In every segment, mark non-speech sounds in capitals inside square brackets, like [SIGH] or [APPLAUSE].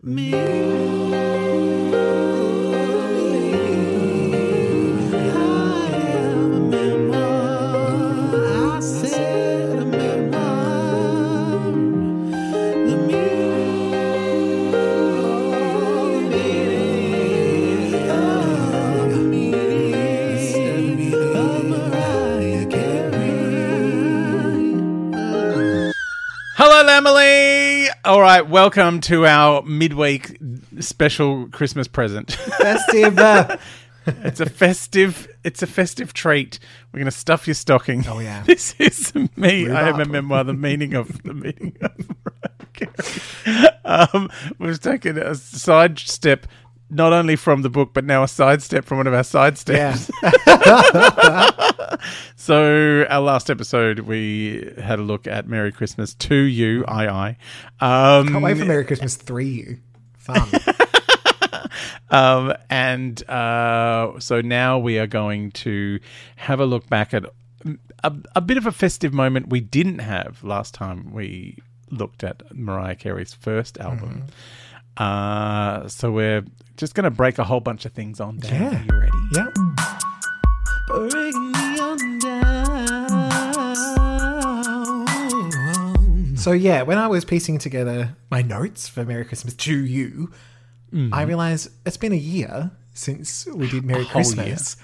Hello, right, welcome to our midweek special Christmas present. Festive. [LAUGHS] it's a festive. It's a festive treat. We're going to stuff your stocking. Oh, yeah. [LAUGHS] This is me. I am a memoir. The meaning of the meaning of [LAUGHS] Um, we've taken a side step. Not only from the book, but now a sidestep from one of our sidesteps. yeah. [LAUGHS] [LAUGHS] So, our last episode, we had a look at Merry Christmas to you, I, I. Um, Can't wait for Merry Christmas 3 you. Fun. [LAUGHS] Um, and uh, so now we are going to have a look back at a, a bit of a festive moment we didn't have last time we looked at Mariah Carey's first album. Uh, so we're just going to break a whole bunch of things on down. Yeah. Are you ready? yeah. So yeah, when I was piecing together my notes for Merry Christmas to you, I realized it's been a year since we did Merry whole Christmas,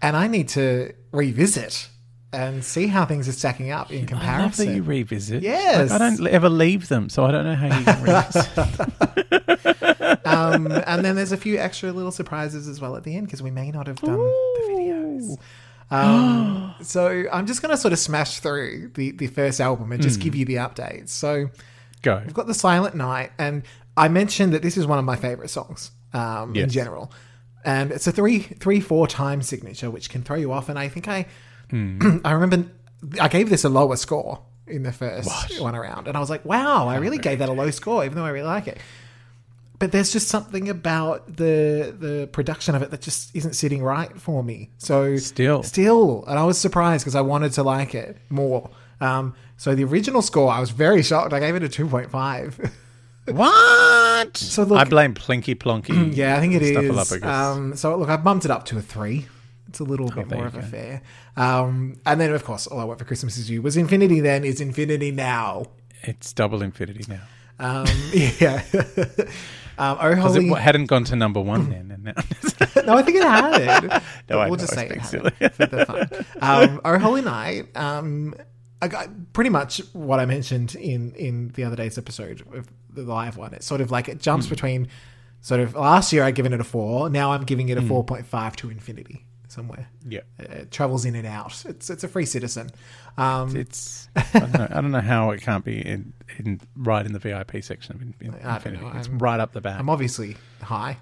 and I need to revisit and see how things are stacking up in I love that comparison. you revisit. Yes. Like, I don't ever leave them, so I don't know how you can revisit. [LAUGHS] um, and then there's a few extra little surprises as well at the end because we may not have done the videos. [GASPS] Um, so I'm just going to sort of smash through the, the first album and just give you the updates. So Go. we've got the Silent Night, and I mentioned that this is one of my favorite songs um, in general, and it's a three three four time signature which can throw you off. And I think I [CLEARS THROAT] I remember I gave this a lower score in the first one around, and I was like, wow, I really gave that a low score, even though I really like it. But there's just something about the the production of it that just isn't sitting right for me. So Still. still, and I was surprised because I wanted to like it more. Um, so the original score, I was very shocked. I gave it a two point five. [LAUGHS] What? So look- I blame Plinky Plonky. [CLEARS THROAT] yeah, I think it is. Um, so look, I've bumped it up to a three. It's a little bit more of a fair. Um, and then of course, all I want for Christmas is you was Infinity. Then is Infinity now. It's double infinity now. Um, [LAUGHS] yeah. um, oh holy! it hadn't gone to number one then. And now. [LAUGHS] no, I think it had. [LAUGHS] No, I we'll know, just say it had for the fun. Um, oh holy night. Um, I got pretty much what I mentioned in in the other day's episode of the live one. It's sort of like it jumps between. Sort of last year I'd given it a four. Now I'm giving it a four point five to infinity somewhere. yeah. It travels in and out. It's it's a free citizen. Um, It's I don't, know, I don't know how it can't be in, in right in the VIP section of in, in Infinity. know, It's right up the back. I'm obviously high.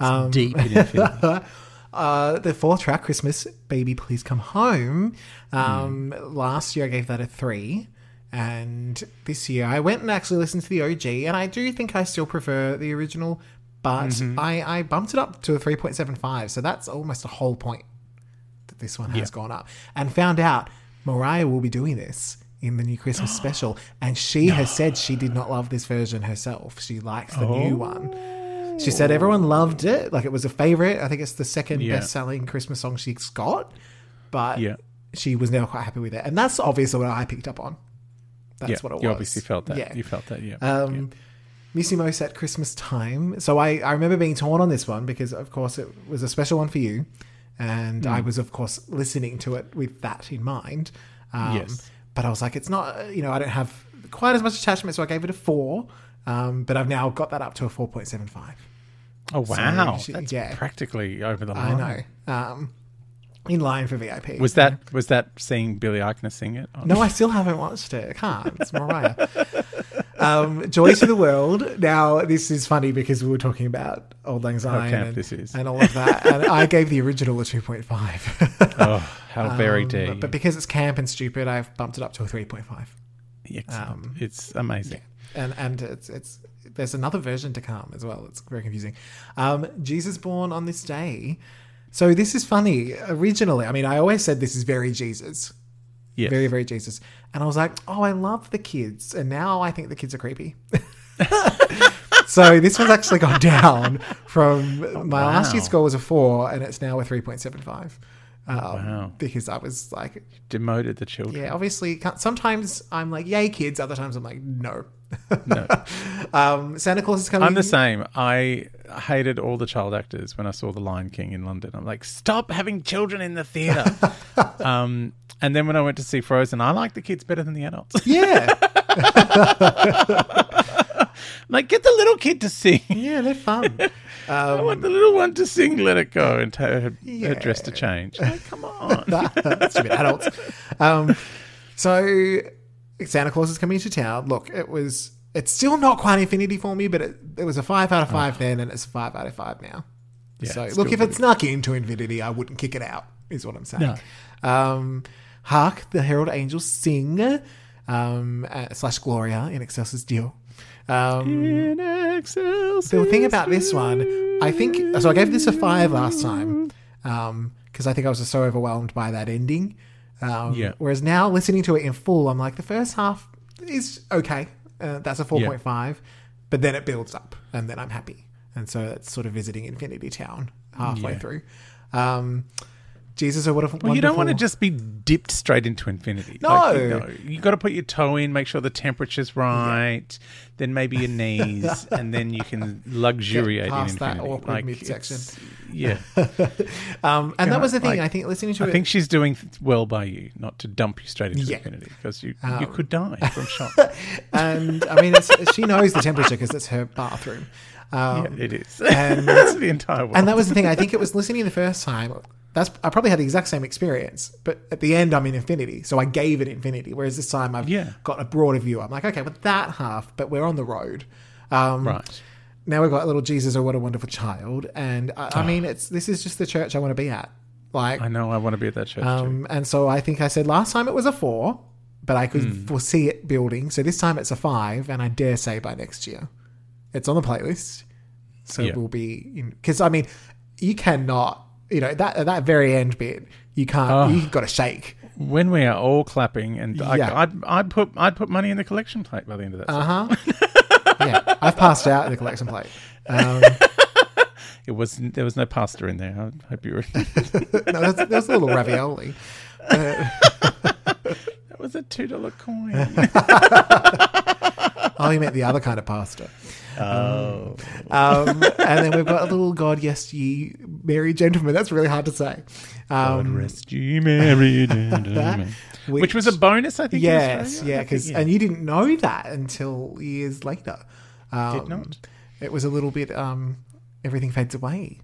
Um, deep in Infinity. [LAUGHS] uh, the fourth track, Christmas, Baby Please Come Home. Um, Last year I gave that a three. And this year I went and actually listened to the OG. And I do think I still prefer the original, but I, I bumped it up to a 3.75. So that's almost a whole point that this one has gone up. And found out Mariah will be doing this in the new Christmas [GASPS] special. And she has said she did not love this version herself. She likes the new one. She said everyone loved it, like it was a favorite. I think it's the second Yeah. best-selling Christmas song she's got, but Yeah. she was never quite happy with it, and that's obviously what I picked up on. That's yeah, what it was. you obviously felt that. Yeah. You felt that. Yeah. Um, Miss You Most at Christmas time. So I, I remember being torn on this one because, of course, it was a special one for you. And Hmm. I was, of course, listening to it with that in mind. Um, Yes. But I was like, it's not, you know, I don't have quite as much attachment. So I gave it a four. Um, but I've now got that up to a 4.75. oh wow, she- that's yeah. practically over the line. I know. Um, in line for VIP. Was that was that seeing Billy Eichner sing it? No, I still haven't watched it. I can't. It's Mariah. [LAUGHS] um, Joy to the World. Now, this is funny because we were talking about Auld Lang Syne and, and all of that. and I [LAUGHS] gave the original a 2.5. Oh, how [LAUGHS] very Um, dare but, but because it's camp and stupid, I've bumped it up to a 3.5. Excellent. um, it's amazing. And and it's it's there's another version to come as well. It's very confusing. Um, Jesus born on this day. So this is funny. Originally, I mean, I always said this is very Jesus. Yes. very very jesus and i was like oh i love the kids and now i think the kids are creepy [LAUGHS] so this one's actually gone down from my last year's score was a four, and it's now a three point seven five. Um, Wow. Because I was like, Demoted the children. yeah, obviously, sometimes I'm like, yay, kids. Other times I'm like, no. No. [LAUGHS] um, Santa Claus is coming. I'm the same. I hated all the child actors when I saw The Lion King in London. I'm like, stop having children in the theatre. [LAUGHS] um, and then when I went to see Frozen, I like the kids better than the adults. Yeah, [LAUGHS] like, get the little kid to sing. yeah, they're fun. I want the little one to sing "Let It Go" and her, her Yeah. dress to change. Like, come on. Stupid adults. Um, so Santa Claus is coming to town. Look, it was. It's still not quite infinity for me, but it, it was a five out of five then, and it's a five out of five now. Yeah, so look, if it snuck into infinity, I wouldn't kick it out. Is what I'm saying. No. Um, Hark, the herald angels sing. Um, uh, slash Gloria in Excelsis Deo. Um, In excelsis the thing about this one, I think so. I gave this a five last time because I think I was just so overwhelmed by that ending. Um, Yeah. Whereas now, listening to it in full, I'm like, the first half is okay. Uh, that's a four point five, but then it builds up, and then I'm happy. And so it's sort of visiting Infinity Town halfway Yeah. through. Um, Jesus, or what a Well, you don't want to just be dipped straight into infinity. No. Like, you, know, you got to put your toe in, make sure the temperature's right, then maybe your knees, [LAUGHS] and then you can luxuriate Get past in that infinity. awkward midsection. Yeah, [LAUGHS] Um, and that was the thing. like, I think listening to I it, think she's doing well by you, not to dump you straight into Yeah. infinity because you Um, you could die from shock. [LAUGHS] and I mean, it's, she knows the temperature because it's her bathroom. Um, yeah, it is. [LAUGHS] and- That's the entire world. And that was the thing. I think it was listening the first time. That's I probably had the exact same experience, but at the end I'm in infinity, so I gave it infinity. Whereas this time I've Yeah. got a broader view. I'm like, okay, but that half, but we're on the road. Um, right. now we've got little Jesus, or what a wonderful child, and I, Oh. I mean, it's this is just the church I want to be at. Like, I know. I want to be at that church um, and so I think I said last time it was a four, but I could Hmm. foresee it building. So this time it's a five, and I dare say by next year, it's on the playlist. So Yeah. it will be because I mean, you cannot, you know, that that very end bit, you can't. Oh. You've got to shake. When we are all clapping, and I, Yeah. I'd, I'd put I'd put money in the collection plate by the end of that. Uh huh. yeah, I've passed out in the collection plate. Um, [LAUGHS] It was there was no pasta in there. I hope you were. [LAUGHS] no, that's, that's a little ravioli. Uh, [LAUGHS] that was a two dollar coin. oh, you meant the other kind of pasta. Oh, Um, and then we've got a little God, yes, ye merry gentlemen. That's really hard to say. God Um, rest ye merry [LAUGHS] gentlemen. which- Which was a bonus, I think. Yes, yeah, because think, and you didn't know that until years later. Um, Did not. It was a little bit. Um, everything fades away,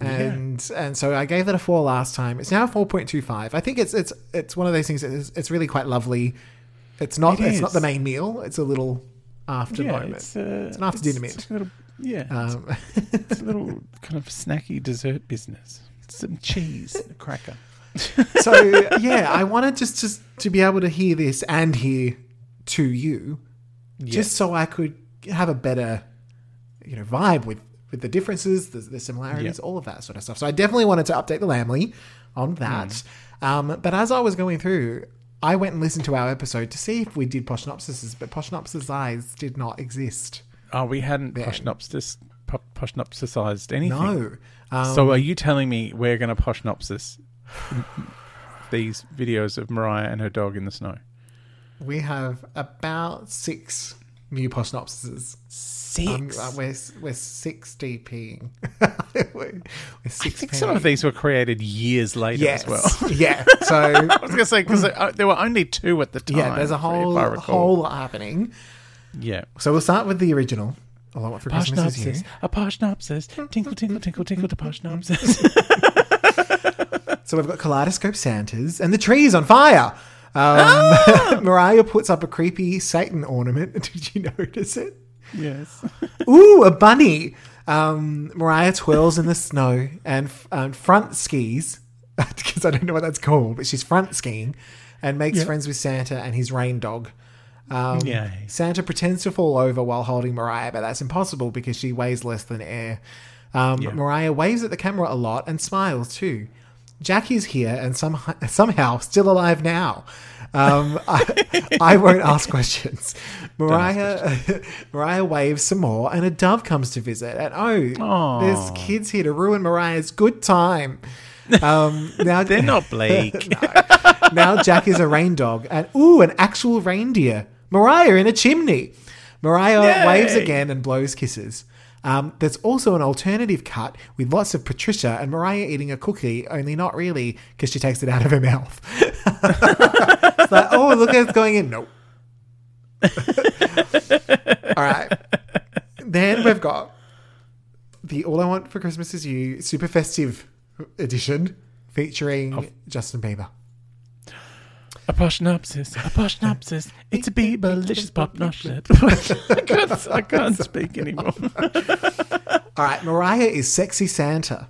and and so I gave it a four last time. It's now four point two five. I think it's it's it's one of those things. That is, it's really quite lovely. It's not. It it's not the main meal. It's a little after yeah, moment. it's, uh, an after dinner it's mint. little, yeah, Um, it's a little [LAUGHS] kind of snacky dessert business. Some cheese, and a cracker. [LAUGHS] so yeah, I wanted just just to be able to hear this and hear to you, just so I could have a better, you know, vibe with with the differences, the, the similarities, Yeah. all of that sort of stuff. So I definitely wanted to update the Lamley on that. Um, but as I was going through, I went and listened to our episode to see if we did poshnopsises, but poshnopsis eyes did not exist. Oh, we hadn't Then. poshnopsis, po- poshnopsisized anything. No. Um, So are you telling me we're going to poshnopsis [LAUGHS] these videos of Mariah and her dog in the snow? we have about six Um, Six. uh, we're we're six DPing. [LAUGHS] we're, I think some of these were created years later yes, as well. [LAUGHS] yeah. So [LAUGHS] I was going to say because there were only two at the time. yeah, there's a whole whole lot happening. yeah. So we'll start with the original. All I want for Christmas is you. A poshnopsis, tinkle, tinkle, tinkle, tinkle to poshnopsis. So we've got kaleidoscope Santas and the tree's on fire. Um, Ah! [LAUGHS] Mariah puts up a creepy Satan ornament. [LAUGHS] Did you notice it? yes. [LAUGHS] Ooh, a bunny. Um, Mariah twirls in the snow and um, front skis because I don't know what that's called, but she's front skiing and makes Yeah. friends with Santa and his rain dog. Um, Yay. Santa pretends to fall over while holding Mariah, but that's impossible because she weighs less than air. Um, Yeah. Mariah waves at the camera a lot and smiles too. Jackie's here and some, somehow still alive now. Um, I, I won't ask questions. Mariah [LAUGHS] Mariah waves some more, and a dove comes to visit. And oh, Aw. there's kids here to ruin Mariah's good time. Um, [LAUGHS] now They're not [LAUGHS] Blake. now Jack is a rain dog, and ooh, an actual reindeer. Mariah in a chimney. Mariah Yay. waves again and blows kisses. Um, there's also an alternative cut with lots of Patricia and Mariah eating a cookie, only not really because she takes it out of her mouth. [LAUGHS] it's like, oh, look at it's going in. Nope. [LAUGHS] All right. Then we've got the All I Want for Christmas Is You super festive edition featuring Justin Bieber. A poshnopsis, a poshnopsis. It's a Bieberlicious pop nopsis. [LAUGHS] I can't, I can't speak anymore. [LAUGHS] All right, Mariah is sexy Santa.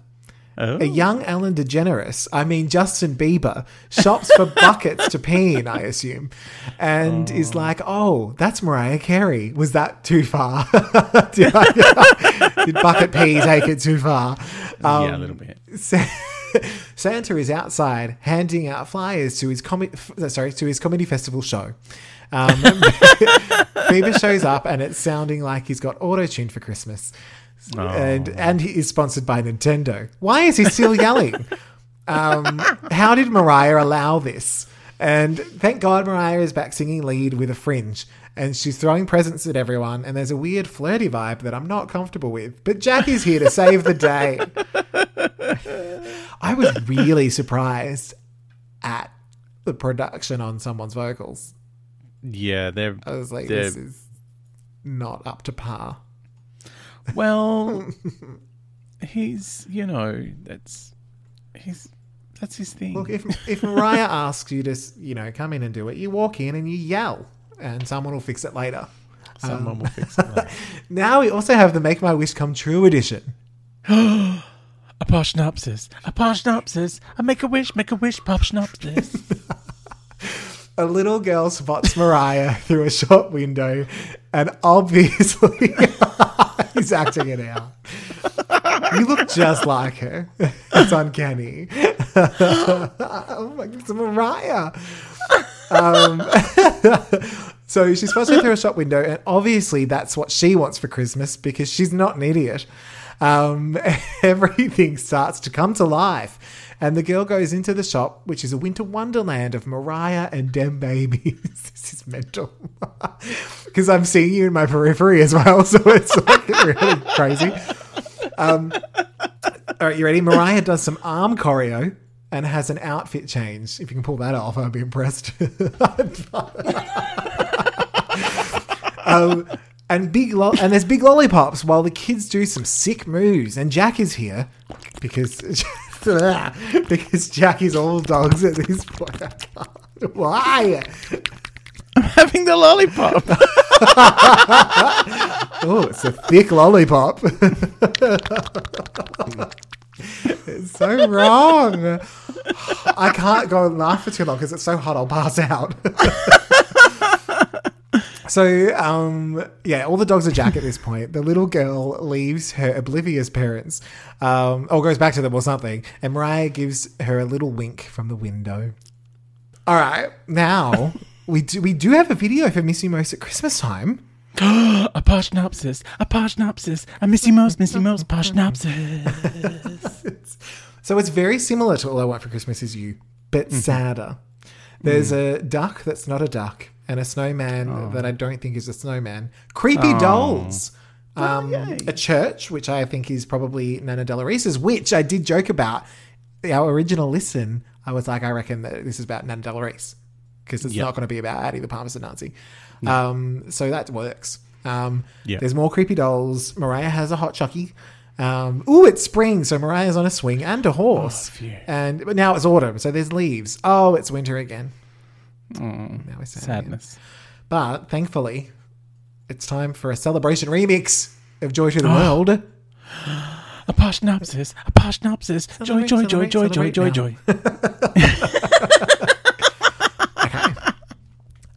Oh. A young Ellen DeGeneres, I mean Justin Bieber, shops for [LAUGHS] buckets to pee in, I assume, and is like, "Oh, that's Mariah Carey. Was that too far? did, I- did bucket pee take it too far?" Um, yeah, a little bit. Sa- Santa is outside handing out flyers to his com- f- sorry to his comedy festival show. Um, [LAUGHS] Bieber shows up and it's sounding like he's got auto tune for Christmas, and and he is sponsored by Nintendo. Why is he still yelling? um, how did Mariah allow this? And thank God Mariah is back singing lead with a fringe. And she's throwing presents at everyone, and there's a weird flirty vibe that I'm not comfortable with. But Jack is here to save the day. I was really surprised at the production on someone's vocals. Yeah, they're I was like, they're- this is not up to par. well. he's you know that's he's that's his thing. Look, if if Mariah [LAUGHS] asks you to, you know, come in and do it, you walk in and you yell, and someone will fix it later. Someone um, will fix it. later. [LAUGHS] Now we also have the Make My Wish Come True edition. [GASPS] [GASPS] [GASPS] A poshnopsis, a poshnopsis. A make a wish, make a wish, pop schnopsis. [LAUGHS] A little girl spots Mariah through a shop window, and obviously [LAUGHS] he's acting it out. You look just like her. It's uncanny. [LAUGHS] oh my it's Mariah. Um, so she's supposed to through a shop window, and obviously that's what she wants for Christmas because she's not an idiot. Um, [LAUGHS] everything starts to come to life, and the girl goes into the shop, which is a winter wonderland of Mariah and dem babies. [LAUGHS] this is mental [LAUGHS] because I'm seeing you in my periphery as well, so it's like really crazy. Um, all right, you ready? Mariah does some arm choreo and has an outfit change. If you can pull that off, I'd be impressed. um, and big lo- and there's big lollipops while the kids do some sick moves. And Jack is here because [LAUGHS] because Jack is all dogs at this point. [LAUGHS] Why? I'm having the lollipop. [LAUGHS] Oh, it's a thick lollipop. it's so wrong. I can't go and laugh for too long because it's so hot I'll pass out. So, um, yeah, all the dogs are Jack at this point. The little girl leaves her oblivious parents, um, or goes back to them or something, and Mariah gives her a little wink from the window. All right, now [LAUGHS] we do we do have a video for Miss You Most at Christmas time. [GASPS] a poshnopsis, a poshnopsis. A Missy Mouse, Missy Mouse, poshnopsis. [LAUGHS] So it's very similar to All I Want for Christmas Is You, but sadder. There's a duck that's not a duck, and a snowman that I don't think is a snowman. Creepy dolls. Um, yay. a church, which I think is probably Nana Della Reese's, which I did joke about. Our original listen, I was like, I reckon that this is about Nana Della Reese because it's Yep. not going to be about Addie the Parmesan Nazi. Um, so that works. Um, Yeah. There's more creepy dolls. Mariah has a hot chucky. Um, ooh, it's spring, so Mariah's on a swing and a horse. phew. and but now it's autumn, so there's leaves. Oh, it's winter again. Mm, now it's sad again. Sadness. But thankfully, it's time for a celebration remix of Joy to the [GASPS] ah. World. A poshnopsis, a poshnopsis. Joy, joy, joy, joy, joy, joy, [LAUGHS] joy.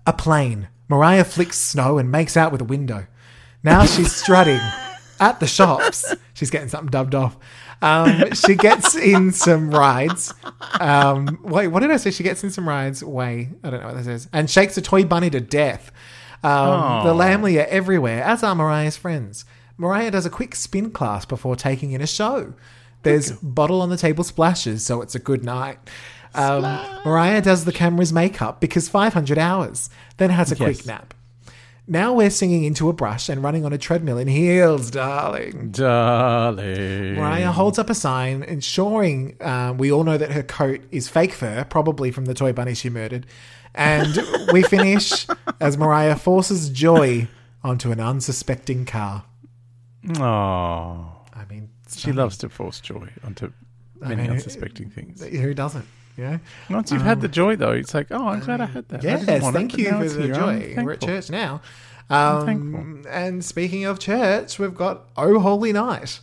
A plane. Mariah flicks snow and makes out with a window. Now she's strutting at the shops. [LAUGHS] She's getting something dubbed off. Um, she gets in some rides. Um, wait, what did I say? She gets in some rides. Way, I don't know what this is. And shakes a toy bunny to death. Um, the. Lamley are everywhere, as are Mariah's friends. Mariah does a quick spin class before taking in a show. There's bottle on the table splashes, so it's a good night. Um, Mariah does the camera's makeup because 500 hours, then has a quick Yes. nap. Now we're singing into a brush and running on a treadmill in heels, darling. Darling. Mariah holds up a sign ensuring um, we all know that her coat is fake fur, probably from the toy bunny she murdered. And [LAUGHS] we finish as Mariah forces Joy onto an unsuspecting car. Oh, I mean, she loves to force joy onto many mean, unsuspecting things. Who doesn't? Once you've had the joy, though, it's like, oh, I'm glad I had that. Yes, it, thank but you for the here. Joy. We're at church now. Um, and speaking of church, we've got Oh Holy Night.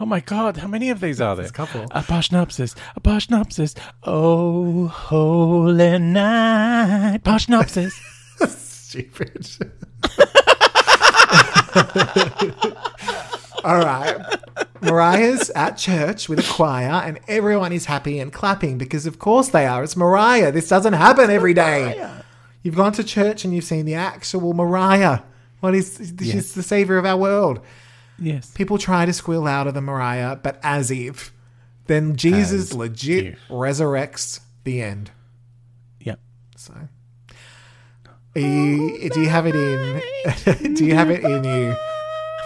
Oh my God, how many of these are there? a couple. A parshnopsis, a. Oh, holy night. Parshnopsis. [LAUGHS] Stupid. [LAUGHS] All right. Mariah's at church with a choir, and everyone is happy and clapping because, of course, they are. It's Mariah. This doesn't happen every day. You've gone to church and you've seen the actual Mariah. What is she's Yes. the savior of our world? yes. People try to squeal louder than Mariah, but as if. Then Jesus As legit if. resurrects the end. Yep. So, are you, do you have it in? [LAUGHS] do you have it in you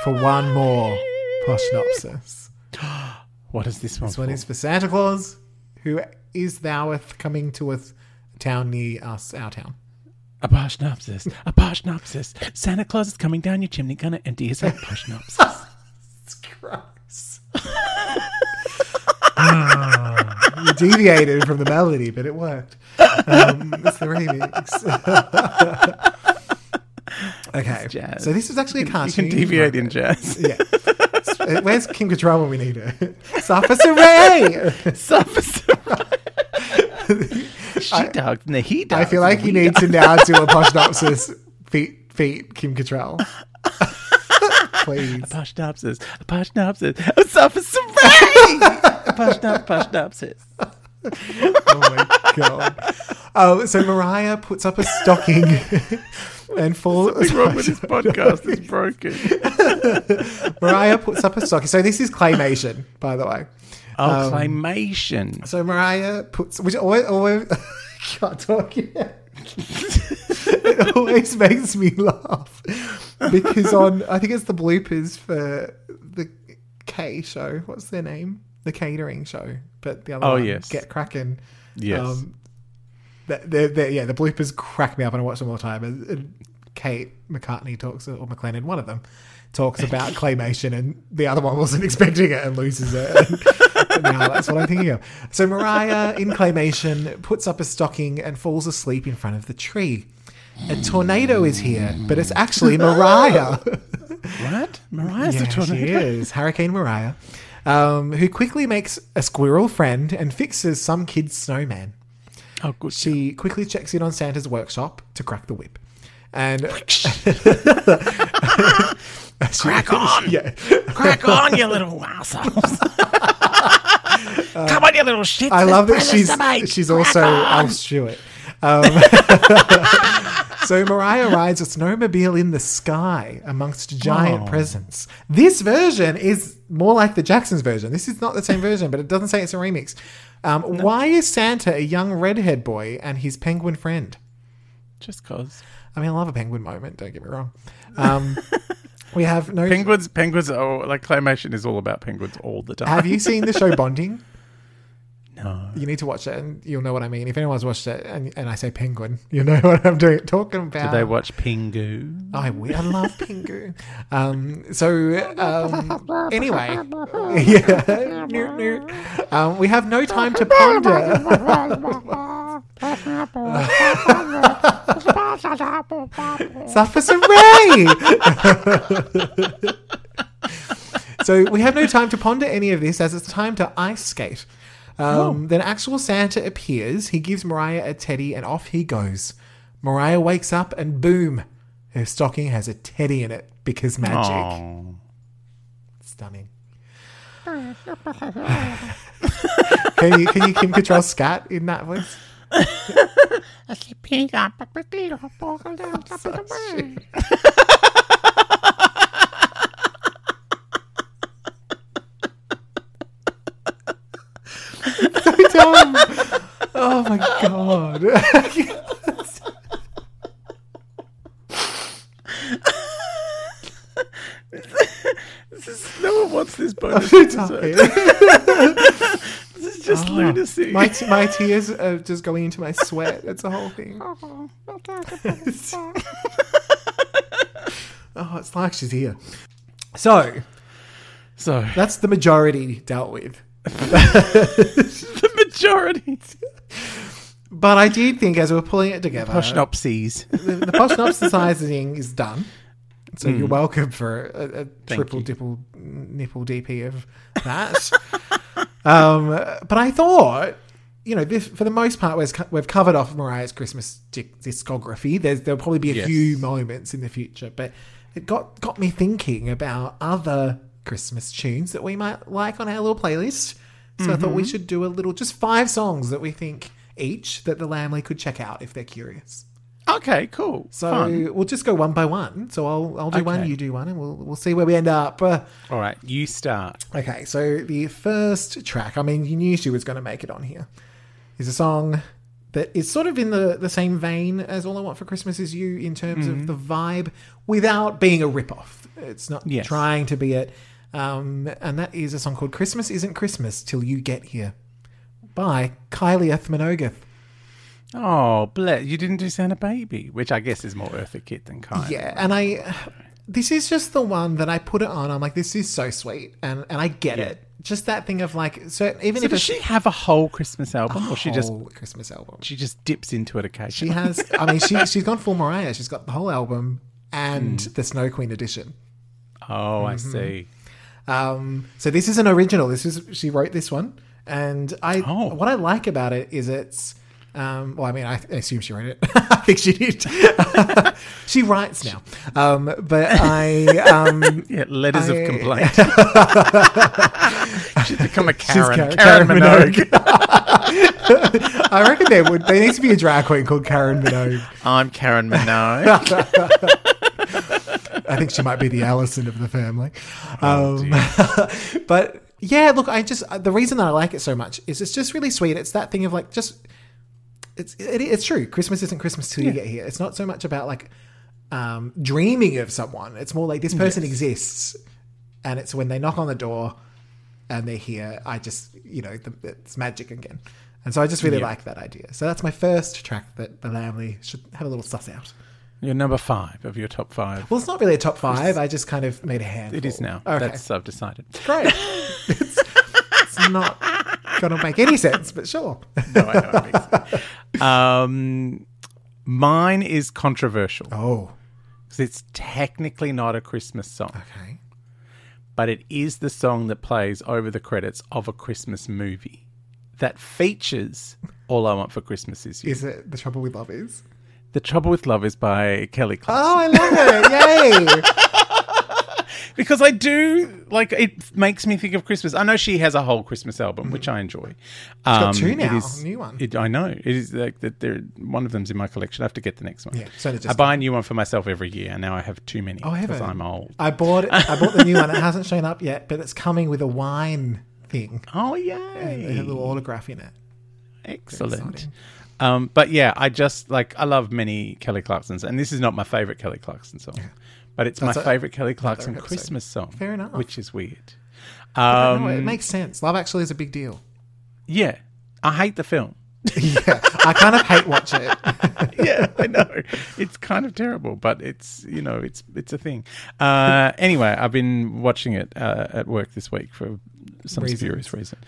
for one more poshnopsis? [GASPS] What is this one? This one is for Santa Claus, who is thoueth coming to a town near us, our town. A parshnopsis. A parshnopsis. Santa Claus is coming down your chimney, gonna empty his head. Parshnopsis. [LAUGHS] It's gross. [LAUGHS] Ah, you deviated from the melody, but it worked. Um, it's the remix. [LAUGHS] okay, jazz. so this is actually a you cartoon. can deviate in jazz. Yeah. Where's Kim Cattrall when we need her? [LAUGHS] Suffer Saray! [LAUGHS] she dogs and the he dogs. I feel like and you we need to now do a [LAUGHS] poshnopsis feet, feet Kim Cattrall. Please. A parshnopsis. A parshnopsis. A sophisaray. A parshnop, parshnopsis. Oh my god. Oh, so Mariah puts up a stocking and falls. What's wrong with this podcast? It's broken. [LAUGHS] Mariah puts up a stocking. So this is claymation, by the way. Oh, claymation. So Mariah puts, which always, always [LAUGHS] can't talk yet. it always makes me laugh because on I think it's the bloopers for the K show. What's their name? The Katering Show, but the other Oh, one, yes. Get Cracking. Yes. Um, the, the, the, yeah, the bloopers crack me up, and I watch them all the time. And, and Kate McCartney talks, or McLennan, one of them, talks about claymation, and the other one wasn't [LAUGHS] expecting it and loses it. And now that's what I'm thinking of. So Mariah in claymation puts up a stocking and falls asleep in front of the tree. A tornado is here, but it's actually [LAUGHS] Mariah. what? Mariah's Yeah, a she tornado. is. Hurricane Mariah, um, who quickly makes a squirrel friend and fixes some kid's snowman. Oh, good. She quickly checks in on Santa's workshop to crack the whip. And [LAUGHS] Crack on. [LAUGHS] yeah, Crack on, you little assholes. [LAUGHS] Come on, you little shit. I love that she's she's also Al Stewart. Um, [LAUGHS] so Mariah rides a snowmobile in the sky amongst giant Oh. presents. This version is more like the Jacksons version. This is not the same version, but it doesn't say it's a remix. Um, Why is Santa a young redhead boy and his penguin friend? Just cause. I mean, I love a penguin moment. Don't get me wrong. Um, we have no. Penguins, penguins, oh, like claymation is all about penguins all the time. Have you seen the show Bonding? [LAUGHS] No. You need to watch it, and you'll know what I mean. If anyone's watched it, and, and I say penguin, [LAUGHS] you know what I'm doing talking about. Did they watch Pingu? I, we- I love Pingu. Um, so um, anyway, [LAUGHS] yeah, Noot, noot. Um, we have no time to ponder. [LAUGHS] Suffers Ray. so we have no time to ponder any of this, as it's time to ice skate. Um, Then actual Santa appears. He gives Mariah a teddy, and off he goes. Mariah wakes up, and boom, her stocking has a teddy in it because magic. Oh. stunning. can you can you Kim Cattrall scat in that voice? [LAUGHS] so [LAUGHS] dumb. Oh my god. This is, no one wants this bonus so [LAUGHS] episode. tired. [LAUGHS] This is just ah, lunacy. my, t- my tears are just going into my sweat. It's a whole thing. Oh, [LAUGHS] oh, it's like she's here. So so that's the majority dealt with. the majority. But I did think as we were pulling it together, Poshnopsies. the, the poshnopsisizing is done. So you're welcome for a, a triple dipple nipple DP of that. [LAUGHS] um, but I thought, you know, this, for the most part, we've, we've covered off Mariah's Christmas discography. There's, there'll probably be a Yes. few moments in the future, but it got got me thinking about other Christmas tunes that we might like on our little playlist. So I thought we should do a little, just five songs that we think each that the Lamley could check out if they're curious. Okay, cool. So Fun. we'll just go one by one. So I'll I'll do one, you do one, and we'll we'll see where we end up. Uh, All right, you start. okay, so the first track, I mean, you knew she was going to make it on here, is a song that is sort of in the the same vein as "All I Want for Christmas Is You" in terms of the vibe, without being a ripoff. It's not Yes. trying to be it, um, and that is a song called "Christmas Isn't Christmas Till You Get Here" by Kylie. Minogue. Oh, bless. You didn't do Santa Baby, which I guess is more Eartha Kitt than kind. Yeah, and I this is just the one that I put it on. I'm like, this is so sweet, and and I get Yeah. it. Just that thing of like, so even So if does she have a whole Christmas album, or she just whole Christmas album, she just dips into it occasionally. she has. I mean, she [LAUGHS] she's gone full Mariah. She's got the whole album and Hmm. the Snow Queen edition. oh, I Mm-hmm. see. Um, so this is an original. This is she wrote this one, and I Oh. what I like about it is it's. Um, well, I mean, I assume she wrote it. [LAUGHS] I think she did. [LAUGHS] she writes now, um, but I um, [LAUGHS] Yeah, letters I- of complaint. She's become a Karen. Karen- Karen, Karen Minogue. I reckon there would there needs to be a drag queen called Karen Minogue. I'm Karen Minogue. I think she might be the Allison of the family. Oh, Um, but yeah, look, I just the reason that I like it so much is it's just really sweet. It's that thing of like just it's it, it's true. Christmas isn't Christmas till you get here. It's not so much about like um, dreaming of someone. It's more like this person exists, and it's when they knock on the door and they're here. I just you know the, it's magic again. And so I just really Yeah. like that idea. So that's my first track that the Lamley should have a little suss out. You're number five of your top five. Well, it's not really a top five. I just kind of made a handful. It is now. Okay. That's I've decided. great. [LAUGHS] it's, it's not going to make any sense, but sure. No, I know. it makes sense. um, mine is controversial Oh, because it's technically not a Christmas song, okay. but it is the song that plays over the credits of a Christmas movie that features "All I Want for Christmas Is You." Is it The Trouble with Love Is? The Trouble with Love is by Kelly Clarkson. Oh, I love it. Yay. [LAUGHS] because I do like it makes me think of Christmas. I know she has a whole Christmas album, which I enjoy. Um, got two it now, is- new one. It, I know it is like that. There, one of them's in my collection. I have to get the next one. Yeah, so I buy a new one for myself every year, and now I have too many Oh, I because haven't. I'm old. I bought I bought the new one. It [LAUGHS] hasn't shown up yet, but it's coming with a wine thing. Oh It yay! has a little autograph in it. Excellent. Um, but yeah, I just like I love many Kelly Clarksons, and this is not my favorite Kelly Clarkson song, but it's That's my a- favorite Kelly Clarkson. Christmas song. Fair enough. Which is weird. Um, no, it makes sense. Love Actually is a big deal. yeah, I hate the film. [LAUGHS] yeah, I kind of hate watch it. [LAUGHS] yeah, I know. It's kind of terrible, but it's you know it's it's a thing. Uh, anyway, I've been watching it uh, at work this week for some Reasons. spurious reason,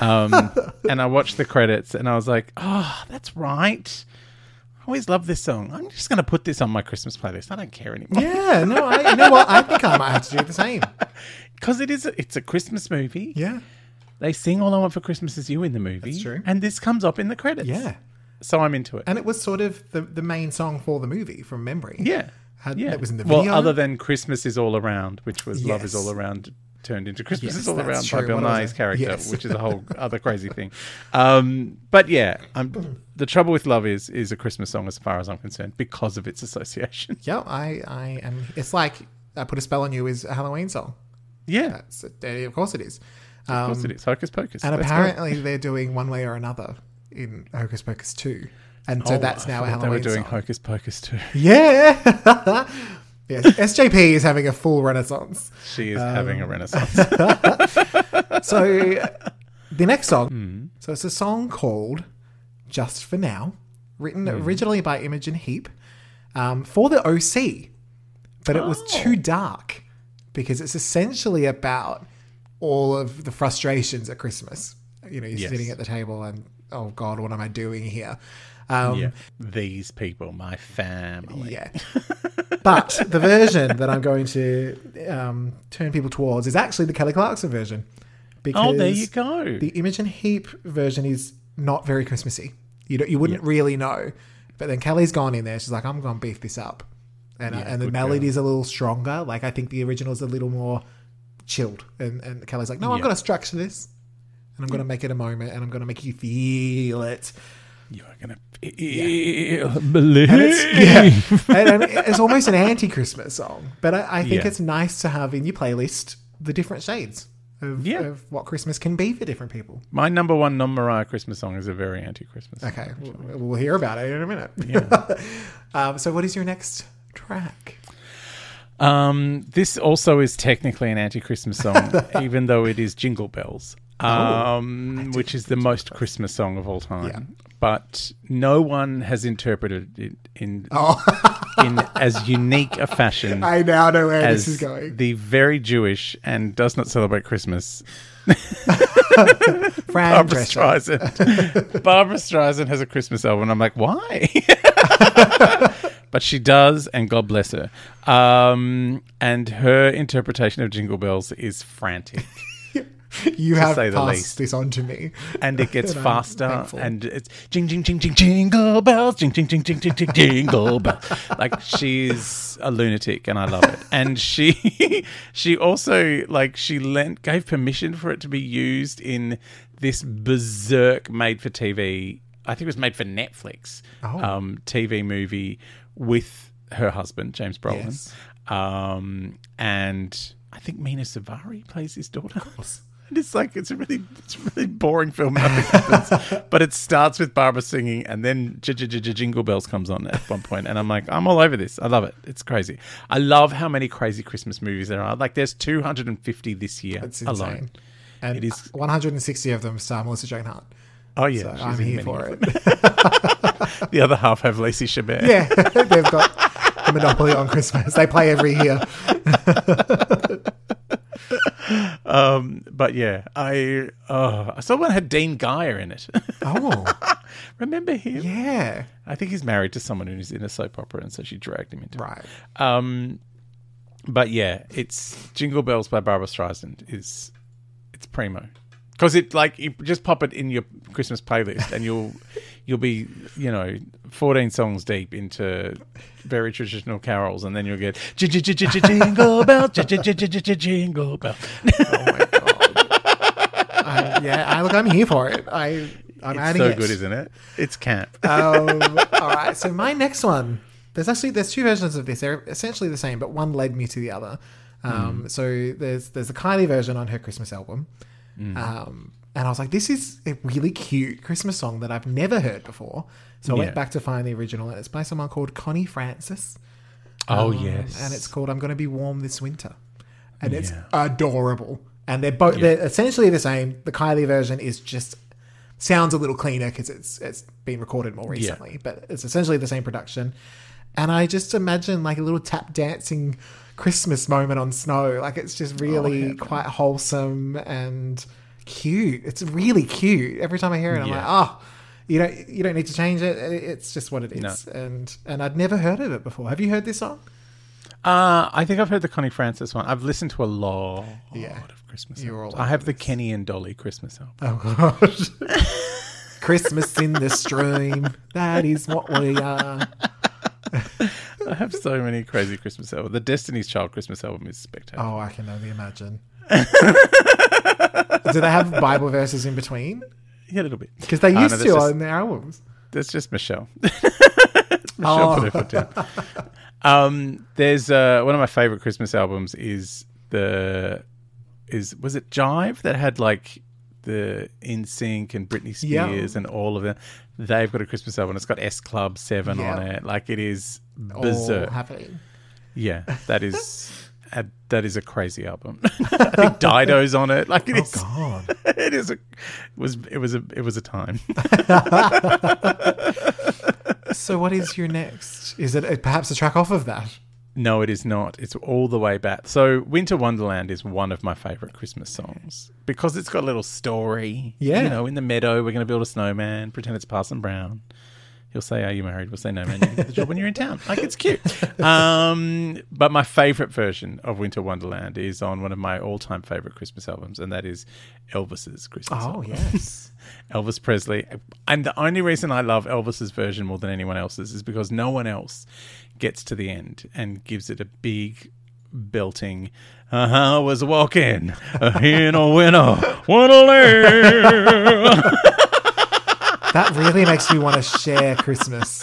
um, [LAUGHS] and I watched the credits and I was like, oh, that's right. I always love this song. I'm just going to put this on my Christmas playlist. I don't care anymore Yeah, no, I, you know what? I think I might have to do the same. because it is. A, it's a Christmas movie. Yeah, They sing "All I Want for Christmas Is You" in the movie. That's true. and this comes up in the credits. yeah. so I'm into it. And it was sort of the, the main song for the movie from memory. yeah, Had, yeah. It was in the well, other than "Christmas Is All Around," which was "Love Is All Around." turned into Christmas Yes, is all around true. by Bill Nighy's character, Yes. which is a whole [LAUGHS] other crazy thing. Um, but yeah, I'm, the trouble with love is is a Christmas song as far as I'm concerned because of its association. Yeah, I, I am. It's like I put a spell on you is a Halloween song. Yeah, That's, of course it is. Of course it is. Hocus pocus. And apparently they're doing one way or another in Hocus Pocus 2. And so Oh, that's I now thought Halloween They were doing song. Hocus Pocus 2. [LAUGHS] yeah. [LAUGHS] yes. SJP is having a full renaissance. She is Um, having a renaissance. [LAUGHS] So the next song, Hmm. so it's a song called Just for Now, written Hmm. originally by Imogen Heap um, for the OC, but it was Oh. too dark because it's essentially about all of the frustrations at Christmas. You know, you're Yes. sitting at the table and oh god, what am I doing here? Um, yeah, these people, my family. Yeah. [LAUGHS] but the version that I'm going to um, turn people towards is actually the Kelly Clarkson version. Because Oh, there you go. The Imogen Heap version is not very Christmassy. You don't, you wouldn't really know. But then Kelly's gone in there. She's like, I'm going to beef this up. And, uh, and the melody's a little stronger. Like, I think the original's a little more chilled. And, and Kelly's like, no, I'm Yeah. going to structure this. And I'm going to make it a moment. And I'm going to make you feel it. You are gonna feel believe. And it's, yeah, and, and it's almost an anti-Christmas song, but I, I think Yeah. it's nice to have in your playlist the different shades of, Yeah. of what Christmas can be for different people. My number one non-Mariah Christmas song is a very anti-Christmas. Okay, actually. we'll, we'll hear about it in a minute. Yeah. [LAUGHS] um, so, what is your next track? Um, this also is technically an anti-Christmas song, [LAUGHS] even though it is Jingle Bells, um, which is the most Christmas song of all time. Yeah. But no one has interpreted it in Oh, [LAUGHS] in as unique a fashion [LAUGHS] I now know where this is going. the very Jewish and does not celebrate Christmas [LAUGHS] Fran Barbara Drescher. Streisand. [LAUGHS] Barbra Streisand has a Christmas album, and I'm like, why? [LAUGHS] but she does, and God bless her. Um, and her interpretation of Jingle Bells is frantic, [LAUGHS] You have passed this on to me. and it gets [LAUGHS] And faster, and it's jing jing jing jing jingle bells, jing jing jing jing jing jing jingle bells. Like she's a lunatic, and I love it. And she [LAUGHS] she also like she lent gave permission for it to be used in this berserk made for TV. I think it was made for Netflix. Oh. Um, TV movie with her husband James Brolin, Yes. um, and I think Mena Suvari plays his daughter. And it's like it's a really it's a really boring film. Happens, [LAUGHS] but it starts with Barbra singing, and then Jingle Bells comes on at one point, and I'm like, I'm all over this. I love it. It's crazy. I love how many crazy Christmas movies there are. Like, there's 250 this year It's insane. alone. And It is- 160 of them star Melissa Joan Hart. Oh yeah, So I'm here for it. [LAUGHS] The other half have Lacey Chabert. yeah, [LAUGHS] they've got the monopoly on Christmas. They play every year. [LAUGHS] Um, but yeah, I oh, I saw one had Dean Geyer in it. [LAUGHS] Oh, Remember him? yeah. I think he's married to someone who's in a soap opera, and so she dragged him into it. Right. Um, but yeah, it's Jingle Bells by Barbra Streisand is it's primo because it like you just pop it in your Christmas playlist and you'll you'll be you know fourteen songs deep into very traditional carols and then you'll get "J- j- j- j- j- Jingle Bell, Jingle Bell. Oh my god. I, yeah, I look. I'm here for it. I. I'm It's adding so it. good, isn't it? It's camp. um, all right. So my next one. There's actually there's two versions of this. They're essentially the same, but one led me to the other. Um, Hmm. So there's there's the Kylie version on her Christmas album, Hmm. um, and I was like, this is a really cute Christmas song that I've never heard before. So I Yeah. went back to find the original, and it's by someone called Connie Francis. oh Um, yes, and it's called "I'm Going to Be Warm This Winter," and it's adorable. And they're both they're essentially the same. The Kylie version is just sounds a little cleaner because it's it's been recorded more recently, but it's essentially the same production. And I just imagine like a little tap dancing Christmas moment on snow. Like it's just really heaven. quite wholesome and cute. It's really cute. Every time I hear it, I'm Yeah. like, oh. You don't. You don't need to change it. It's just what it is, and and I'd never heard of it before. Have you heard this song? Uh, I think I've heard the Connie Francis one. I've listened to a lot Yeah. of Christmas You're albums. all I have over the Kenny and Dolly Christmas album. Oh gosh. [LAUGHS] Christmas in the stream. That is what we are. [LAUGHS] I have so many crazy Christmas albums. The Destiny's Child Christmas album is spectacular. Oh, I can only imagine. Do they have Bible verses in between? Yeah, a little bit. Because they Oh, no, used to just- on their albums. That's just Michelle. [LAUGHS] Michelle Oh. put her foot down. Um, there's uh, one of my favorite Christmas albums is the is was it Jive that had like the NSYNC and Britney Yeah. Spears and all of them. They've got a Christmas album. It's got S Club Seven on it. Like it is All berserk. happening. Yeah, that is [LAUGHS] a, that is a crazy album. [LAUGHS] I think Dido's on it. Like it oh, is. Oh, [LAUGHS] God. It is a it was it was a it was a time. So, what is your next? Is it perhaps a track off of that? No, it is not. It's all the way back. So, Winter Wonderland is one of my favorite Christmas songs because it's got a little story. Yeah. You know, in the meadow, we're going to build a snowman, pretend it's Parson Brown. He'll say, Are you married? We'll say, No, man, you get the job when you're in town. Like, it's cute. [LAUGHS] Um, but my favorite version of Winter Wonderland is on one of my all time favorite Christmas albums, and that is Elvis's Christmas Oh, album. yes. [LAUGHS] Elvis Presley. And the only reason I love Elvis's version more than anyone else's is because no one else gets to the end and gives it a big belting. Uh-huh, I was walking in a winter wonderland. that really makes me want to share Christmas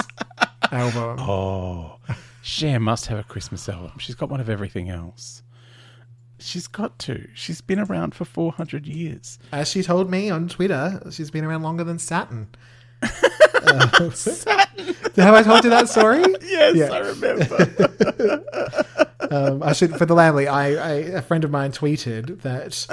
album. oh, Cher must have a Christmas album. She's got one of everything else. She's got to. She's been around for 400 years. As she told me on Twitter, she's been around longer than Saturn. [LAUGHS] Uh, have I told you that story? Yes, Yeah. I remember. [LAUGHS] Um, I should for the Lambily. I, I a friend of mine tweeted that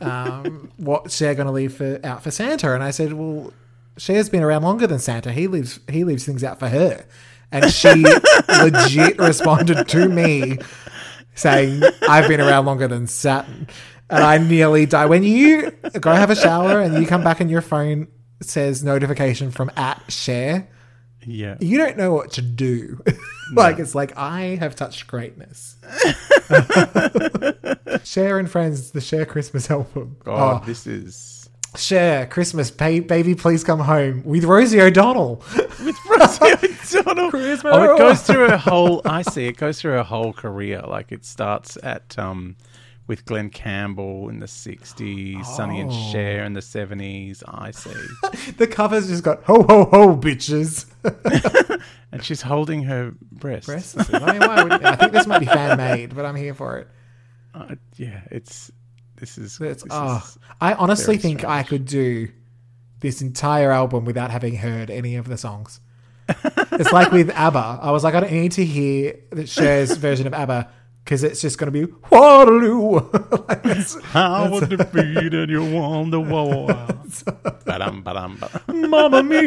um, what Cher going to leave for out for Santa, and I said, well, Cher's been around longer than Santa. He leaves he leaves things out for her, and she [LAUGHS] legit responded to me saying, "I've been around longer than Saturn," and I nearly die. When you go have a shower and you come back and your phone says notification from at Cher, yeah. you don't know what to do. [LAUGHS] like it's like I have touched greatness. [LAUGHS] Cher and Friends, the Cher Christmas album. God, Oh, this is Cher Christmas, ba- baby, please come home with Rosie O'Donnell. [LAUGHS] with Rosie O'Donnell. Christmas. Oh, it goes through her whole. I see. It goes through her whole career. Like it starts at um, with Glen Campbell in the '60s, Sonny and Oh. Cher in the '70s. I see. [LAUGHS] the cover's just got ho ho ho bitches. [LAUGHS] [LAUGHS] and she's holding her breast. Breasts. I mean, why would I think this might be fan made, but I'm here for it. Uh, yeah, it's. This is. This oh, is I honestly think I could do this entire album without having heard any of the songs. it's like with ABBA. I was like, I don't need to hear the Cher's version of ABBA because it's just going to be Waterloo. [LAUGHS] like it's, How was defeated [LAUGHS] you won the war. [LAUGHS] Ba-dum, ba-dum, ba-dum. Mamma mia!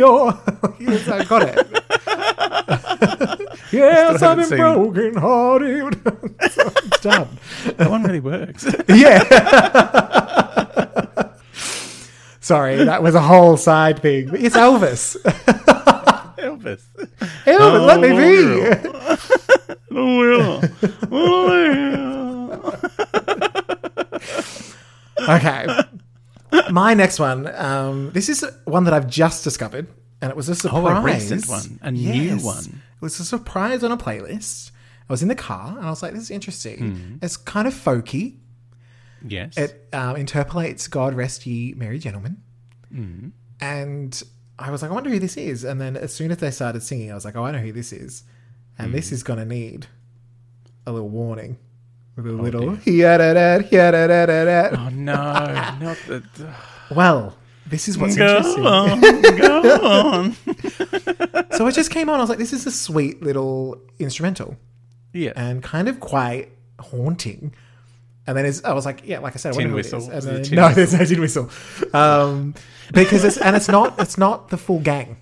yes, I got it. yes, I've been seen- broken hearted. done. That one really works. Yeah. Sorry, that was a whole side thing. But It's Elvis. Elvis. Elvis, let me oh, be. [LAUGHS] Okay. My next one. Um, this is one that I've just discovered, and it was a surprise. Oh, a recent one. A new one. It was a surprise on a playlist. I was in the car, and I was like, "This is interesting. Hmm. It's kind of folky. Yes. It um, interpolates "God Rest Ye Merry Gentlemen," Mm-hmm. and I was like, "I wonder who this is." And then as soon as they started singing, I was like, "Oh, I know who this is," and this Hmm. is going to need a little warning with a Oh, little yada yada oh no, [LAUGHS] not the. Well, this is what's Go interesting. on, [LAUGHS] go on. So it just came on. I was like, "This is a sweet little instrumental." Yeah. and kind of quite haunting. And then it's, I was like, yeah, like I said, I Tin wonder who it is. whistle. Is it a then- tin [LAUGHS] no, whistle? there's no tin whistle, um, because it's and it's not it's not the full gang.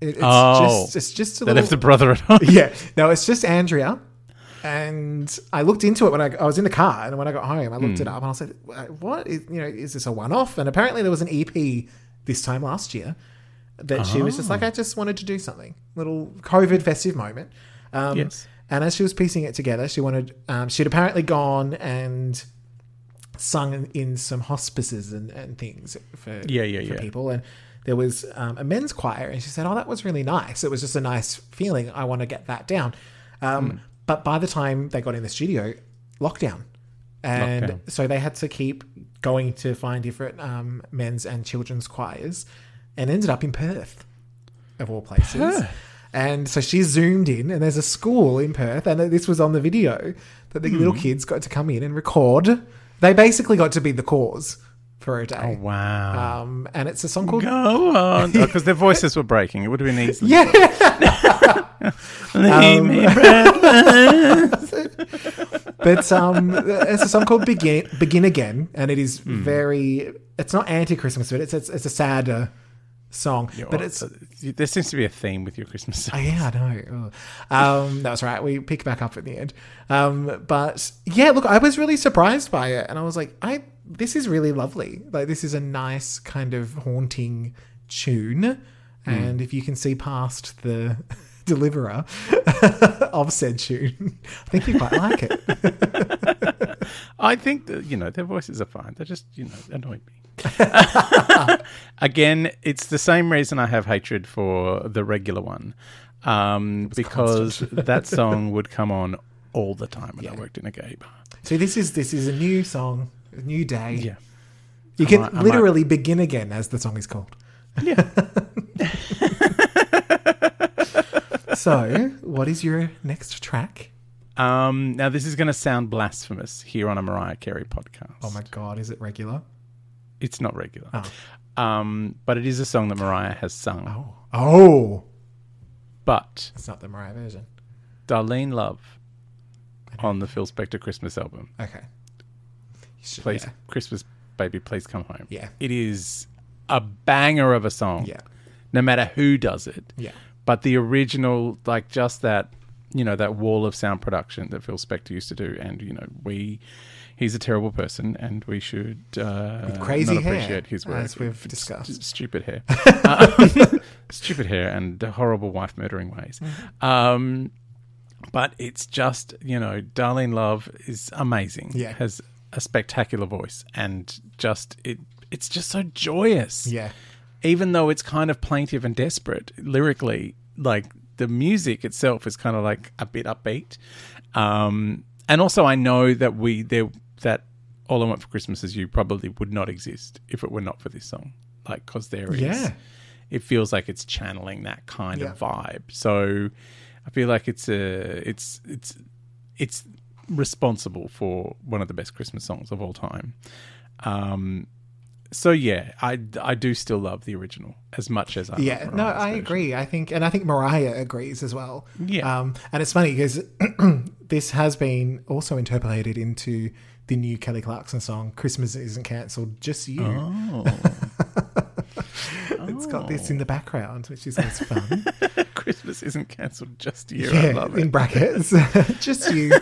It, it's Oh. just it's just a They little, left the brother at home. [LAUGHS] yeah. No, it's just Andrea. And I looked into it when I, I was in the car, and when I got home, I looked Hmm. it up, and I said, "What is you know? Is this a one-off?" And apparently, there was an EP this time last year that she was Oh. just like, "I just wanted to do something, little COVID festive moment." Um, Yes. And as she was piecing it together, she wanted. Um, she'd apparently gone and sung in, in some hospices and, and things for Yeah, yeah, for yeah. people, and there was um, a men's choir, and she said, "Oh, that was really nice. It was just a nice feeling. I want to get that down." Um, Hmm. But by the time they got in the studio, lockdown, and Lockdown. so they had to keep going to find different um, men's and children's choirs, and ended up in Perth, of all places. Perth? And so she zoomed in, and there's a school in Perth, and this was on the video that the little Hmm. kids got to come in and record. They basically got to be the cause for a Oh wow. Um, and it's a song called Go on, because their [LAUGHS] voices were breaking. It would have been easy. Yeah. [LAUGHS] Leave Um, [LAUGHS] but um, it's a song called "Begin Begin Again," and it is Hmm. very. It's not anti-Christmas, but it's it's, it's a sadder song. but it's there seems to be a theme with your Christmas Oh, songs. yeah, I know. Um, that was right. We pick back up at the end. Um, but yeah, look, I was really surprised by it, and I was like, I this is really lovely. Like this is a nice kind of haunting tune, and if you can see past the deliverer [LAUGHS] of said tune, I think you quite like it. [LAUGHS] I think that you know their voices are fine. They just you know annoy me. [LAUGHS] Again, it's the same reason I have hatred for the regular one, um, because that song would come on all the time when I worked in a gay bar. so this is this is a new song, a new day. Yeah, You I can might- I might- literally begin again, as the song is called. yeah. So, what is your next track? Um, now this is going to sound blasphemous here on a Mariah Carey podcast. Oh my god, is it regular? It's not regular, Oh. um, but it is a song that Mariah has sung. Oh. Oh. But It's not the Mariah version. Darlene Love on the Phil Spector Christmas album. Okay. Should- Please, Yeah. Christmas baby, please come home. Yeah. It is a banger of a song. Yeah. No matter who does it. Yeah. But the original, like just that, you know, that wall of sound production that Phil Spector used to do, and you know, we, he's a terrible person, and we should uh, crazy not hair, appreciate his work. as we've discussed. St- stupid hair, Uh, [LAUGHS] stupid hair, and horrible wife murdering ways. Mm-hmm. Um, but it's just you know, Darlene Love is amazing. Yeah. has a spectacular voice, and just it, it's just so joyous Yeah. Even though it's kind of plaintive and desperate lyrically, like the music itself is kind of like a bit upbeat. Um, and also, I know that we there that all I want for Christmas is you probably would not exist if it were not for this song. Like, because there is, Yeah. it feels like it's channeling that kind Yeah. of vibe. So I feel like it's a it's it's it's responsible for one of the best Christmas songs of all time. Um, so yeah, I, I do still love the original as much as I Yeah. No, I version. agree. I think, and I think Mariah agrees as well. Yeah. Um, and it's funny because [CLEARS THROAT] this has been also interpolated into the new Kelly Clarkson song, Christmas Isn't Cancelled, Just You. Oh, [LAUGHS] It's got this in the background, which is always fun. [LAUGHS] Christmas isn't cancelled just you. I yeah, in brackets. [LAUGHS] Just you.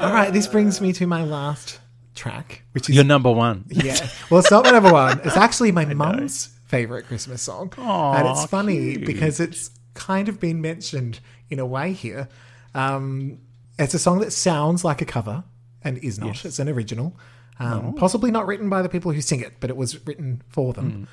All right, this brings me to my last track, which is You're number one. [LAUGHS] yeah. [LAUGHS] Well, it's not my number one. It's [LAUGHS] actually my mum's favorite Christmas song, Aw, and it's funny cute. because it's kind of been mentioned in a way here. Um, it's a song that sounds like a cover and is not. It's an original, um, possibly not written by the people who sing it, but it was written for them. Hmm.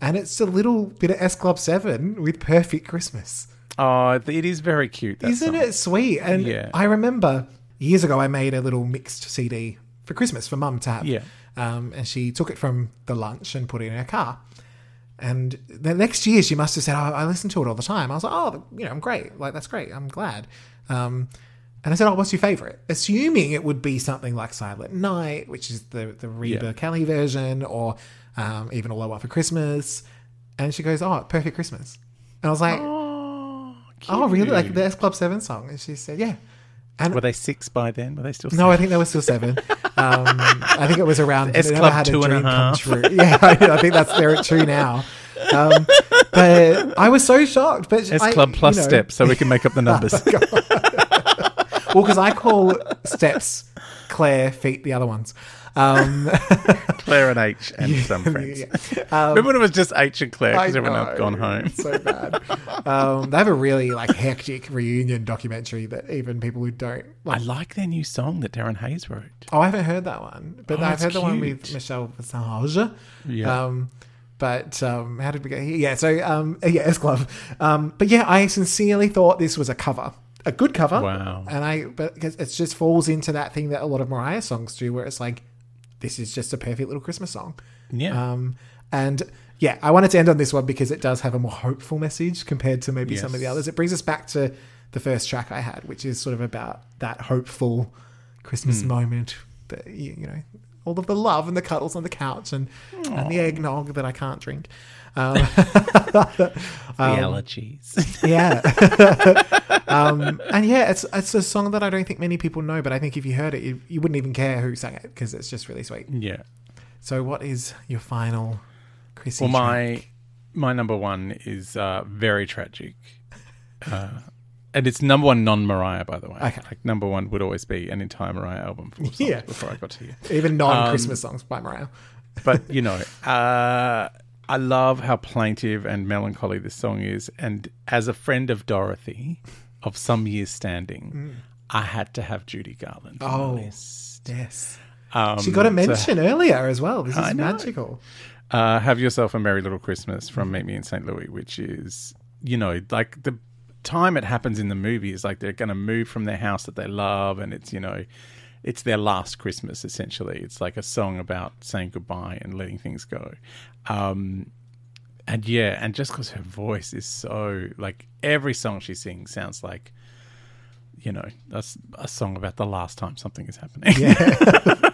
And it's a little bit of S Club Seven with "Perfect Christmas." Oh, it is very cute. That Isn't song. it sweet? And Yeah. I remember years ago I made a little mixed CD for Christmas for mum to have. Yeah. Um, and she took it from the lunch and put it in her car. And the next year she must have said, oh, I listen to it all the time. I was like, oh, you know, I'm great. Like, that's great. I'm glad. Um, and I said, oh, what's your favorite? Assuming it would be something like Silent Night, which is the, the Reba Yeah. Kelly version, or um, even All I Want for Christmas. And she goes, oh, Perfect Christmas. And I was like, Oh, Oh, really? Like the S Club 7 song? And she said, yeah. And Were they six by then? Were they still? no, I think they were still seven. [LAUGHS] Um, I think it was around S Club Had two and a half. Yeah, [LAUGHS] I, think that's at two now. Um, but I was so shocked. But S I- Club plus you know- steps, so we can make up the [LAUGHS] numbers. Well, because I call steps Claire, feet the other ones. Um, [LAUGHS] Claire and H and some friends. yeah. Um, [LAUGHS] Remember when it was just H and Claire because everyone else gone home. So bad. Um, they have a really like hectic reunion documentary that even people who don't I like. like their new song that Darren Hayes wrote. Oh, I haven't heard that one, but Oh, I've heard the one with. Michelle Visage. Yeah. Um, but um, how did we get here? Yeah, so um, yeah, S Club. Um, but yeah, I sincerely thought this was a cover, a good cover. Wow. And I, but it just falls into that thing that a lot of Mariah songs do, where it's like, this is just a perfect little Christmas song. Yeah. Um, and yeah, I wanted to end on this one because it does have a more hopeful message compared to maybe some of the others. It brings us back to the first track I had, which is sort of about that hopeful Christmas Hmm. moment that you, you know, all of the love and the cuddles on the couch and, and the eggnog that I can't drink. Um, [LAUGHS] the allergies. [LAUGHS] yeah. [LAUGHS] um, and yeah, it's it's a song that I don't think many people know, but I think if you heard it, you, you wouldn't even care who sang it because it's just really sweet. yeah. So, what is your final Chrissy? Well, track? my my number one is uh, very tragic, uh, and it's number one non Mariah, by the way. Okay. Like number one would always be an entire Mariah album Yeah. before I got to you. even non-Christmas songs by Mariah. But you [LAUGHS] know, uh, I love how plaintive and melancholy this song is, and as a friend of Dorothy, of some years standing, I had to have Judy Garland. Oh. Yes, Um, she got a so- mention earlier as well. This is magical. uh, Have Yourself a Merry Little Christmas from Meet Me in St. Louis, which is, you know, like the time it happens in the movie is like they're going to move from their house that they love, and it's, you know, it's their last Christmas, essentially. It's like a song about saying goodbye and letting things go. Um, and yeah, and just because her voice is so, like, every song she sings sounds like, you know, that's a song about the last time something is happening. [LAUGHS]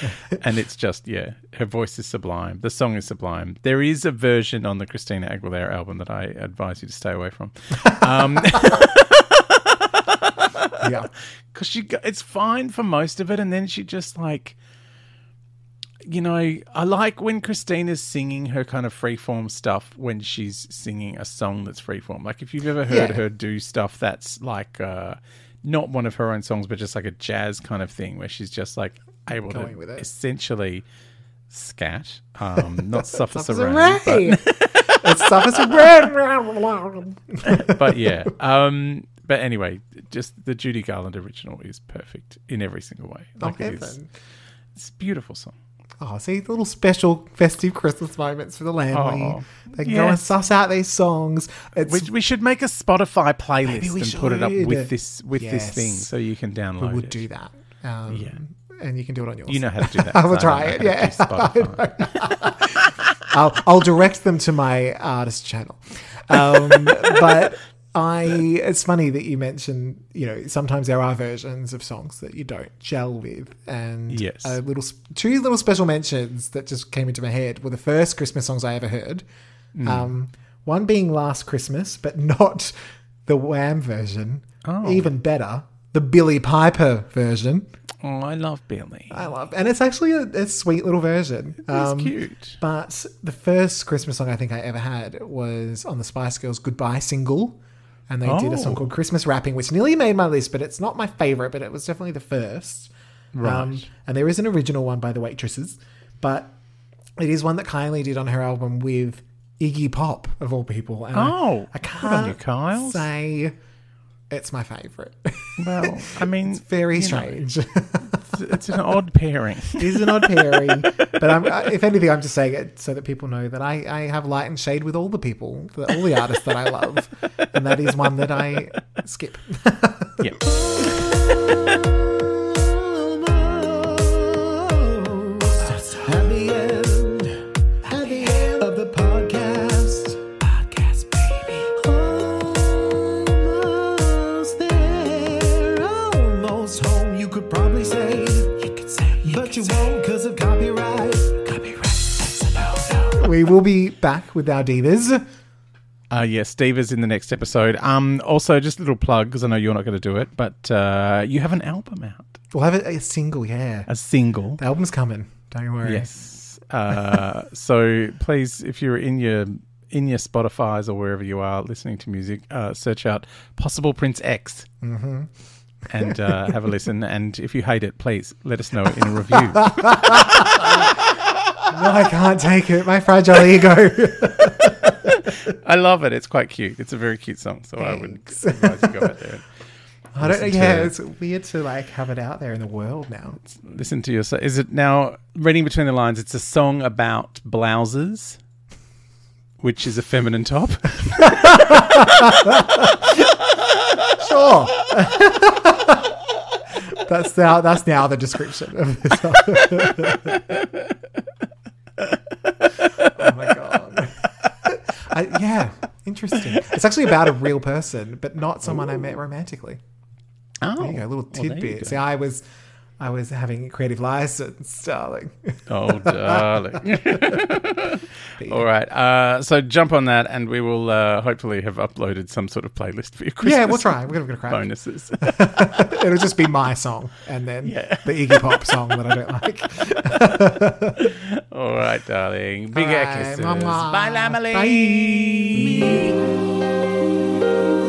[LAUGHS] and it's just yeah her voice is sublime. The song is sublime. There is a version on the christina aguilera album that i advise you to stay away from. Um [LAUGHS] Yeah, because she it's fine for most of it and then she just like you know i like when christina's singing her kind of freeform stuff when she's singing a song that's freeform. Like if you've ever heard Yeah. her do stuff that's like uh not one of her own songs but just like a jazz kind of thing where she's just like able Going to with it. essentially scat um not [LAUGHS] suffer Suffers a a rain, but- rain. [LAUGHS] it suffers a rain. [LAUGHS] but yeah. Um, but anyway, just the Judy Garland original is perfect in every single way. Like it is, it's a beautiful song. Oh, see, little special festive Christmas moments for the landlady. Oh, they can go and suss out these songs. It's We, we should make a Spotify playlist and put it up with this with this thing so you can download we would it. do that. Um, Yeah. And you can do it on yours. You know how to do that. [LAUGHS] I will try it, yeah. [LAUGHS] I'll, I'll direct them to my artist channel. Um, but I, it's funny that you mentioned, you know, sometimes there are versions of songs that you don't gel with, and Yes. a little, two little special mentions that just came into my head were the first Christmas songs I ever heard. Hmm. Um, one being Last Christmas, but not the Wham version. Oh. Even better, the Billie Piper version. Oh, I love Billie. I love, and it's actually a, a sweet little version. It's Um, cute. but the first Christmas song I think I ever had was on the Spice Girls Goodbye single. And they did a song Oh. called Christmas Wrapping," which nearly made my list, but it's not my favorite, but it was definitely the first. Um, Right. and there is an original one by the Waitresses, but it is one that Kylie did on her album with Iggy Pop, of all people. And Oh, I good can't you, say it's my favorite. Well, I [LAUGHS] mean, it's Very you know, strange. it's, it's an [LAUGHS] odd pairing. It is an odd pairing, but I'm, if anything, I'm just saying it so that people know that I, I have light and shade with all the people, the- all the artists that I love, and that is one that I skip. yeah. [LAUGHS] We will be back with our divas. Uh, Steve is in the next episode. Um, also, just a little plug because I know you're not going to do it, but uh, you have an album out, We'll have a, a single, yeah. a single. The album's coming. Don't worry. Yes. Uh, [LAUGHS] so please, if you're in your in your Spotify's or wherever you are listening to music, uh, search out Possible Prince X. Mm-hmm. And uh, have a listen. And if you hate it, please let us know in a [LAUGHS] review. No, I can't take it. My fragile ego. [LAUGHS] I love it. It's quite cute. It's a very cute song. So I would Thanks. [LAUGHS] advise you go out there. I don't. Yeah, it's weird to like have it out there in the world now. Listen to your. Is it now reading between the lines? It's a song about blouses, which is a feminine top. [LAUGHS] Sure. that's now that's now the description of this. Oh my god. [LAUGHS] I, yeah, interesting. It's actually about a real person, but not someone I met romantically. Oh, There you oh, go, a little well, tidbit. go. See, I was, I was having a creative license, darling. Oh, darling. [LAUGHS] [LAUGHS] All right. Uh, so jump on that, and we will uh, hopefully have uploaded some sort of playlist for your Christmas. yeah, we'll try. We're gonna, we're gonna crack. bonuses. [LAUGHS] It'll just be my song, and then Yeah. the Iggy Pop song that I don't like. All right, darling. Big right, kisses. mwah. Bye, Lambily. Bye.